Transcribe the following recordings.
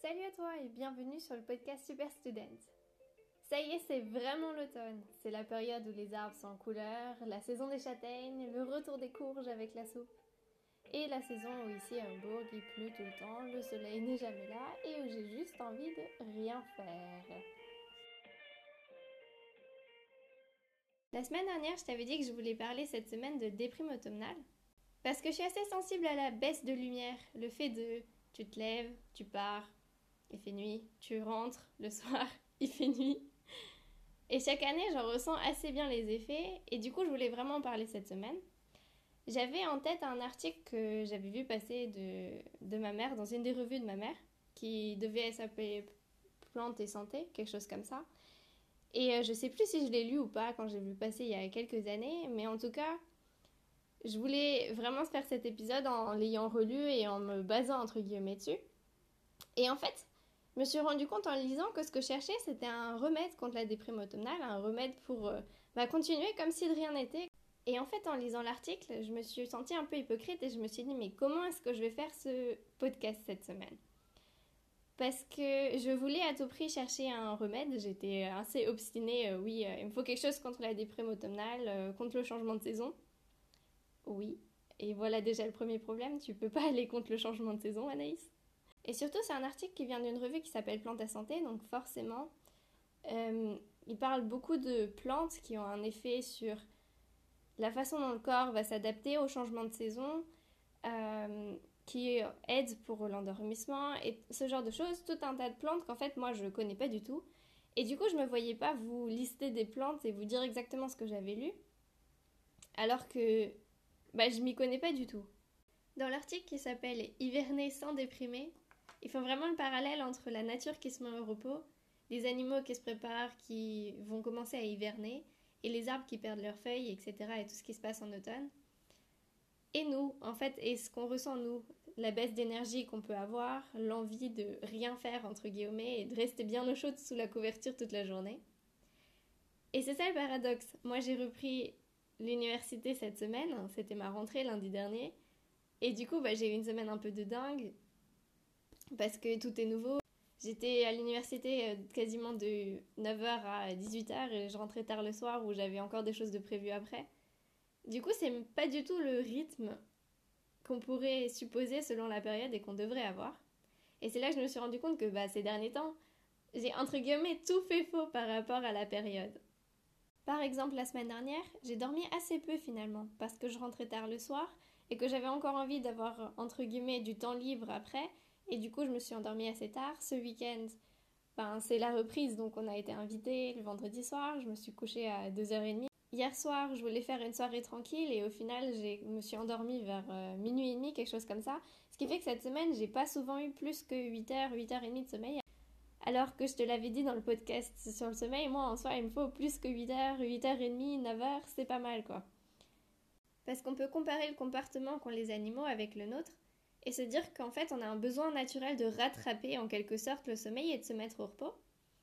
Salut à toi et bienvenue sur le podcast Super Student. Ça y est, c'est vraiment l'automne. C'est la période où les arbres sont en couleur, la saison des châtaignes, le retour des courges avec la soupe. Et la saison où ici à Hambourg il pleut tout le temps, le soleil n'est jamais là et où j'ai juste envie de rien faire. La semaine dernière, je t'avais dit que je voulais parler cette semaine de déprime automnale. Parce que je suis assez sensible à la baisse de lumière, le fait de tu te lèves, tu pars, il fait nuit, tu rentres le soir, il fait nuit. Et chaque année, j'en ressens assez bien les effets, et du coup, je voulais vraiment en parler cette semaine. J'avais en tête un article que j'avais vu passer de, de ma mère, dans une des revues de ma mère, qui devait s'appeler Plantes et Santé, quelque chose comme ça. Et euh, je sais plus si je l'ai lu ou pas quand j'ai vu passer il y a quelques années, mais en tout cas, je voulais vraiment faire cet épisode en l'ayant relu et en me basant entre guillemets dessus. Et en fait, me suis rendu compte en lisant que ce que je cherchais, c'était un remède contre la déprime automnale, un remède pour euh, bah, continuer comme si de rien n'était. Et en fait, en lisant l'article, je me suis sentie un peu hypocrite et je me suis dit, mais comment est-ce que je vais faire ce podcast cette semaine? Parce que je voulais à tout prix chercher un remède. J'étais assez obstinée. Euh, oui, euh, il me faut quelque chose contre la déprime automnale, contre le changement de saison. Oui. Et voilà déjà le premier problème. Tu peux pas aller contre le changement de saison, Anaïs. Et surtout, c'est un article qui vient d'une revue qui s'appelle Plantes à santé, donc forcément, euh, il parle beaucoup de plantes qui ont un effet sur la façon dont le corps va s'adapter au changement de saison, euh, qui aident pour l'endormissement et ce genre de choses, tout un tas de plantes qu'en fait moi je ne connais pas du tout. Et du coup, je ne me voyais pas vous lister des plantes et vous dire exactement ce que j'avais lu, alors que bah, je m'y connais pas du tout. Dans l'article qui s'appelle Hiverner sans déprimer, ils font vraiment le parallèle entre la nature qui se met au repos, les animaux qui se préparent, qui vont commencer à hiverner, et les arbres qui perdent leurs feuilles, etc., et tout ce qui se passe en automne. Et nous, en fait, et ce qu'on ressent nous, la baisse d'énergie qu'on peut avoir, l'envie de rien faire, entre guillemets, et de rester bien au chaud sous la couverture toute la journée. Et c'est ça le paradoxe. Moi, j'ai repris l'université cette semaine, c'était ma rentrée lundi dernier, et du coup, bah, j'ai eu une semaine un peu de dingue, parce que tout est nouveau. J'étais à l'université euh, quasiment de 9h à 18h et je rentrais tard le soir où j'avais encore des choses de prévues après. Du coup, c'est pas du tout le rythme qu'on pourrait supposer selon la période et qu'on devrait avoir. Et c'est là que je me suis rendu compte que bah, ces derniers temps, j'ai entre guillemets tout fait faux par rapport à la période. Par exemple, la semaine dernière, j'ai dormi assez peu finalement parce que je rentrais tard le soir et que j'avais encore envie d'avoir entre guillemets du temps libre après et du coup, je me suis endormie assez tard. Ce week-end, ben, c'est la reprise, donc on a été invités le vendredi soir. Je me suis couchée à 2h30. Hier soir, je voulais faire une soirée tranquille et au final, je me suis endormie vers euh, minuit et demi, quelque chose comme ça. Ce qui fait que cette semaine, j'ai pas souvent eu plus que 8h, 8h30 de sommeil. Alors que je te l'avais dit dans le podcast sur le sommeil, moi en soi, il me faut plus que 8h, 8h30, 9h, c'est pas mal quoi. Parce qu'on peut comparer le comportement qu'ont les animaux avec le nôtre et se dire qu'en fait on a un besoin naturel de rattraper en quelque sorte le sommeil et de se mettre au repos,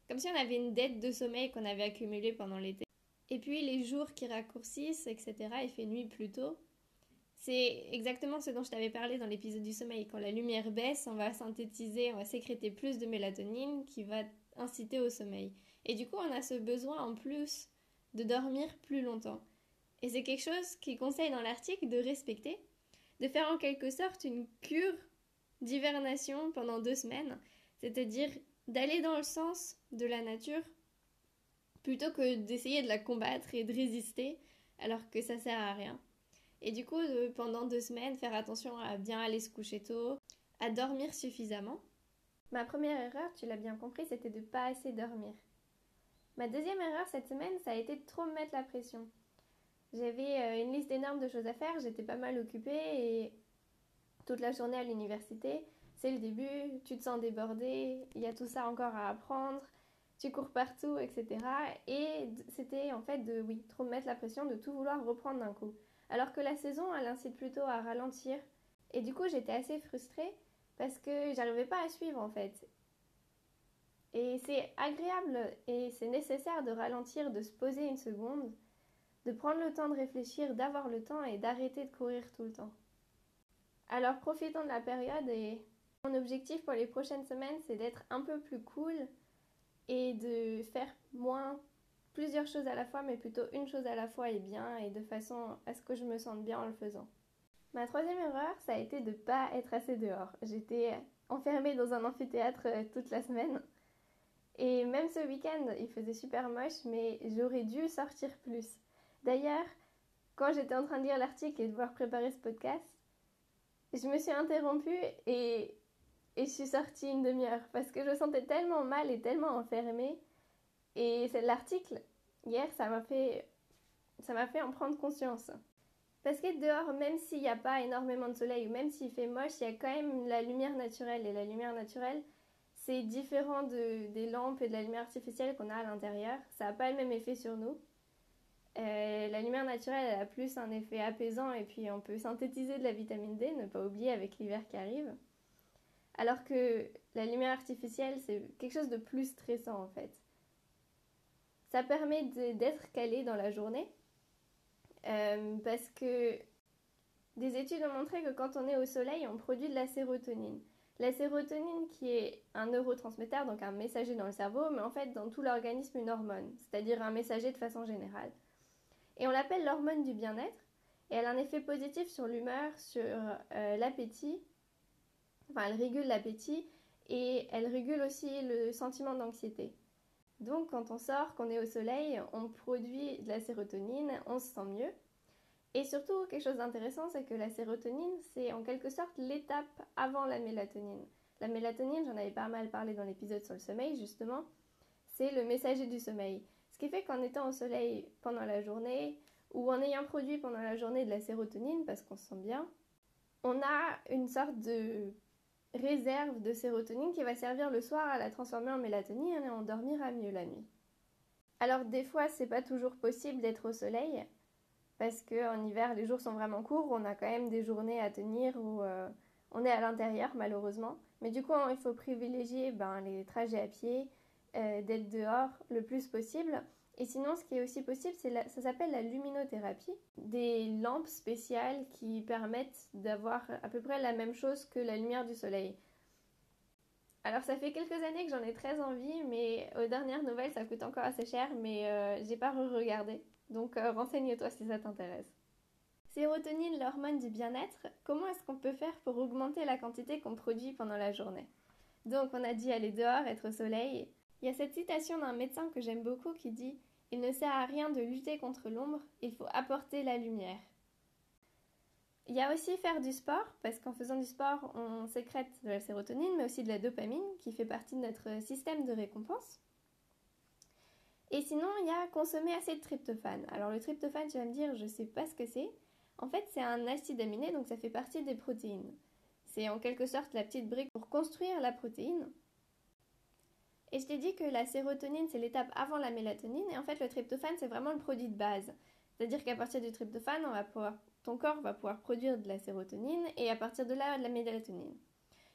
comme si on avait une dette de sommeil qu'on avait accumulée pendant l'été. Et puis les jours qui raccourcissent, etc., il fait nuit plus tôt. C'est exactement ce dont je t'avais parlé dans l'épisode du sommeil. Quand la lumière baisse, on va synthétiser, on va sécréter plus de mélatonine qui va inciter au sommeil. Et du coup, on a ce besoin en plus de dormir plus longtemps. Et c'est quelque chose qui conseille dans l'article de respecter de faire en quelque sorte une cure d'hivernation pendant deux semaines, c'est-à-dire d'aller dans le sens de la nature plutôt que d'essayer de la combattre et de résister alors que ça sert à rien. Et du coup, pendant deux semaines, faire attention à bien aller se coucher tôt, à dormir suffisamment. Ma première erreur, tu l'as bien compris, c'était de pas assez dormir. Ma deuxième erreur cette semaine, ça a été de trop me mettre la pression. J'avais euh, une liste énorme de choses à faire, j'étais pas mal occupée et toute la journée à l'université, c'est le début, tu te sens débordé, il y a tout ça encore à apprendre, tu cours partout, etc. Et c'était en fait de, oui, trop me mettre la pression, de tout vouloir reprendre d'un coup. Alors que la saison, elle incite plutôt à ralentir. Et du coup, j'étais assez frustrée parce que j'arrivais pas à suivre en fait. Et c'est agréable et c'est nécessaire de ralentir, de se poser une seconde de prendre le temps de réfléchir, d'avoir le temps et d'arrêter de courir tout le temps. Alors profitons de la période et Mon objectif pour les prochaines semaines, c'est d'être un peu plus cool et de faire moins plusieurs choses à la fois, mais plutôt une chose à la fois et bien, et de façon à ce que je me sente bien en le faisant. Ma troisième erreur, ça a été de ne pas être assez dehors. J'étais enfermée dans un amphithéâtre euh, toute la semaine. Et même ce week-end, il faisait super moche, mais j'aurais dû sortir plus. D'ailleurs, quand j'étais en train de lire l'article et de voir préparer ce podcast, je me suis interrompue et, et je suis sortie une demi-heure parce que je sentais tellement mal et tellement enfermée. Et l'article, hier, ça m'a fait, fait en prendre conscience. Parce qu'être dehors, même s'il n'y a pas énormément de soleil ou même s'il fait moche, il y a quand même la lumière naturelle. Et la lumière naturelle, c'est différent de, des lampes et de la lumière artificielle qu'on a à l'intérieur. Ça n'a pas le même effet sur nous. Euh, la lumière naturelle, elle a plus un effet apaisant et puis on peut synthétiser de la vitamine D, ne pas oublier avec l'hiver qui arrive. Alors que la lumière artificielle, c'est quelque chose de plus stressant en fait. Ça permet d'être calé dans la journée euh, parce que des études ont montré que quand on est au soleil, on produit de la sérotonine. La sérotonine qui est un neurotransmetteur, donc un messager dans le cerveau, mais en fait dans tout l'organisme une hormone, c'est-à-dire un messager de façon générale. Et on l'appelle l'hormone du bien-être, et elle a un effet positif sur l'humeur, sur euh, l'appétit, enfin elle régule l'appétit, et elle régule aussi le sentiment d'anxiété. Donc quand on sort, qu'on est au soleil, on produit de la sérotonine, on se sent mieux. Et surtout, quelque chose d'intéressant, c'est que la sérotonine, c'est en quelque sorte l'étape avant la mélatonine. La mélatonine, j'en avais pas mal parlé dans l'épisode sur le sommeil, justement, c'est le messager du sommeil. Ce qui fait qu'en étant au soleil pendant la journée, ou en ayant produit pendant la journée de la sérotonine, parce qu'on se sent bien, on a une sorte de réserve de sérotonine qui va servir le soir à la transformer en mélatonine et on dormira mieux la nuit. Alors des fois, c'est pas toujours possible d'être au soleil parce que en hiver, les jours sont vraiment courts, on a quand même des journées à tenir où euh, on est à l'intérieur malheureusement. Mais du coup, il faut privilégier ben, les trajets à pied, euh, d'être dehors le plus possible. Et sinon, ce qui est aussi possible, c'est ça s'appelle la luminothérapie, des lampes spéciales qui permettent d'avoir à peu près la même chose que la lumière du soleil. Alors ça fait quelques années que j'en ai très envie, mais aux dernières nouvelles, ça coûte encore assez cher, mais euh, j'ai pas re-regardé. Donc euh, renseigne-toi si ça t'intéresse. Sérotonine, l'hormone du bien-être, comment est-ce qu'on peut faire pour augmenter la quantité qu'on produit pendant la journée? Donc on a dit aller dehors, être au soleil. Il y a cette citation d'un médecin que j'aime beaucoup qui dit il ne sert à rien de lutter contre l'ombre, il faut apporter la lumière. Il y a aussi faire du sport, parce qu'en faisant du sport, on sécrète de la sérotonine, mais aussi de la dopamine, qui fait partie de notre système de récompense. Et sinon, il y a consommer assez de tryptophane. Alors le tryptophane, tu vas me dire, je ne sais pas ce que c'est. En fait, c'est un acide aminé, donc ça fait partie des protéines. C'est en quelque sorte la petite brique pour construire la protéine. Et je t'ai dit que la sérotonine, c'est l'étape avant la mélatonine, et en fait, le tryptophane, c'est vraiment le produit de base. C'est-à-dire qu'à partir du tryptophane, ton corps va pouvoir produire de la sérotonine, et à partir de là, de la mélatonine.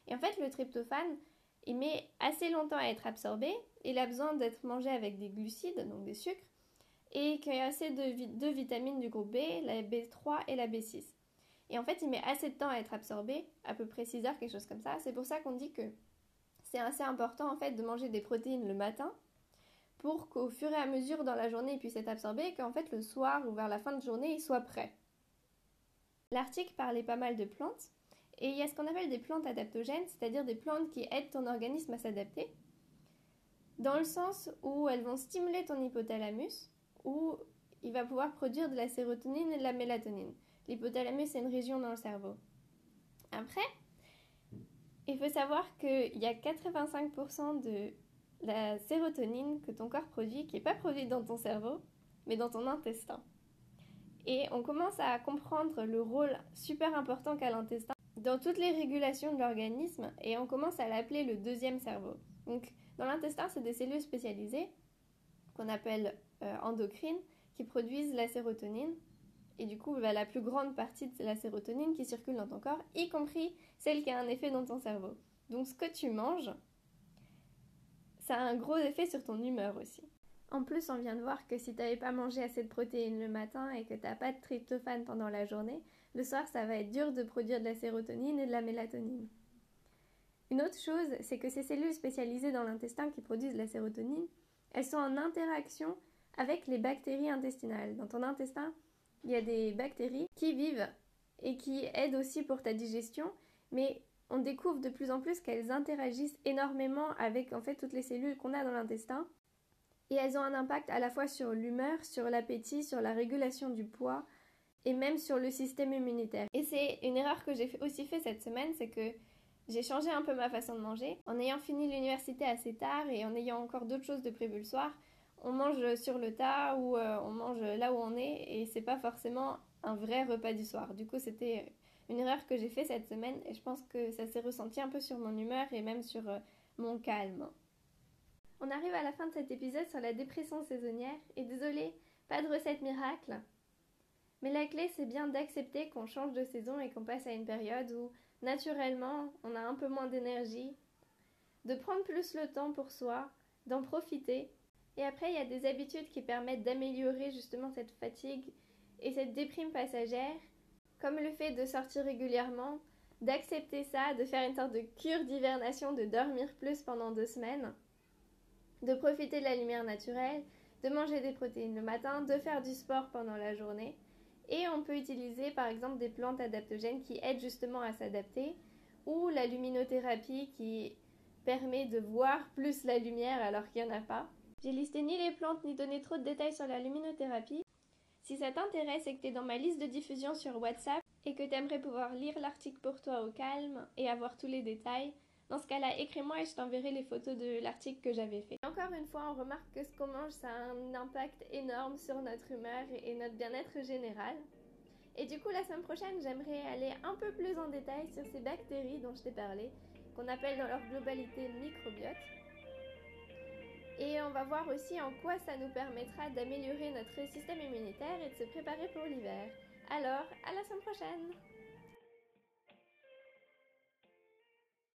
Et en fait, le tryptophane, il met assez longtemps à être absorbé, il a besoin d'être mangé avec des glucides, donc des sucres, et qu'il y a assez de deux vitamines du groupe B, la B3 et la B6. Et en fait, il met assez de temps à être absorbé, à peu près 6 heures, quelque chose comme ça. C'est pour ça qu'on dit que c'est assez important en fait de manger des protéines le matin pour qu'au fur et à mesure dans la journée il puisse être absorbé et qu'en fait le soir ou vers la fin de journée il soit prêt. L'article parlait pas mal de plantes et il y a ce qu'on appelle des plantes adaptogènes, c'est-à-dire des plantes qui aident ton organisme à s'adapter dans le sens où elles vont stimuler ton hypothalamus où il va pouvoir produire de la sérotonine et de la mélatonine. L'hypothalamus c'est une région dans le cerveau. Après, il faut savoir qu'il y a 85% de la sérotonine que ton corps produit qui n'est pas produite dans ton cerveau, mais dans ton intestin. Et on commence à comprendre le rôle super important qu'a l'intestin dans toutes les régulations de l'organisme et on commence à l'appeler le deuxième cerveau. Donc dans l'intestin, c'est des cellules spécialisées qu'on appelle euh, endocrines qui produisent la sérotonine et du coup bah, la plus grande partie de la sérotonine qui circule dans ton corps, y compris celle qui a un effet dans ton cerveau. Donc ce que tu manges, ça a un gros effet sur ton humeur aussi. En plus, on vient de voir que si tu n'avais pas mangé assez de protéines le matin et que tu n'as pas de tryptophane pendant la journée, le soir, ça va être dur de produire de la sérotonine et de la mélatonine. Une autre chose, c'est que ces cellules spécialisées dans l'intestin qui produisent la sérotonine, elles sont en interaction avec les bactéries intestinales. Dans ton intestin, il y a des bactéries qui vivent et qui aident aussi pour ta digestion, mais on découvre de plus en plus qu'elles interagissent énormément avec en fait toutes les cellules qu'on a dans l'intestin et elles ont un impact à la fois sur l'humeur, sur l'appétit, sur la régulation du poids et même sur le système immunitaire. Et c'est une erreur que j'ai aussi fait cette semaine, c'est que j'ai changé un peu ma façon de manger. En ayant fini l'université assez tard et en ayant encore d'autres choses de prévues le soir, on mange sur le tas ou euh, on mange là où on est et c'est pas forcément un vrai repas du soir. Du coup, c'était une erreur que j'ai fait cette semaine et je pense que ça s'est ressenti un peu sur mon humeur et même sur euh, mon calme. On arrive à la fin de cet épisode sur la dépression saisonnière et désolé, pas de recette miracle. Mais la clé c'est bien d'accepter qu'on change de saison et qu'on passe à une période où naturellement on a un peu moins d'énergie, de prendre plus le temps pour soi, d'en profiter. Et après il y a des habitudes qui permettent d'améliorer justement cette fatigue et cette déprime passagère comme le fait de sortir régulièrement, d'accepter ça, de faire une sorte de cure d'hivernation, de dormir plus pendant deux semaines, de profiter de la lumière naturelle, de manger des protéines le matin, de faire du sport pendant la journée. Et on peut utiliser par exemple des plantes adaptogènes qui aident justement à s'adapter, ou la luminothérapie qui permet de voir plus la lumière alors qu'il n'y en a pas. J'ai listé ni les plantes ni donné trop de détails sur la luminothérapie, si ça t'intéresse et que tu es dans ma liste de diffusion sur WhatsApp et que tu aimerais pouvoir lire l'article pour toi au calme et avoir tous les détails, dans ce cas-là, écris-moi et je t'enverrai les photos de l'article que j'avais fait. Encore une fois, on remarque que ce qu'on mange, ça a un impact énorme sur notre humeur et notre bien-être général. Et du coup, la semaine prochaine, j'aimerais aller un peu plus en détail sur ces bactéries dont je t'ai parlé, qu'on appelle dans leur globalité microbiote. Et on va voir aussi en quoi ça nous permettra d'améliorer notre système immunitaire et de se préparer pour l'hiver. Alors, à la semaine prochaine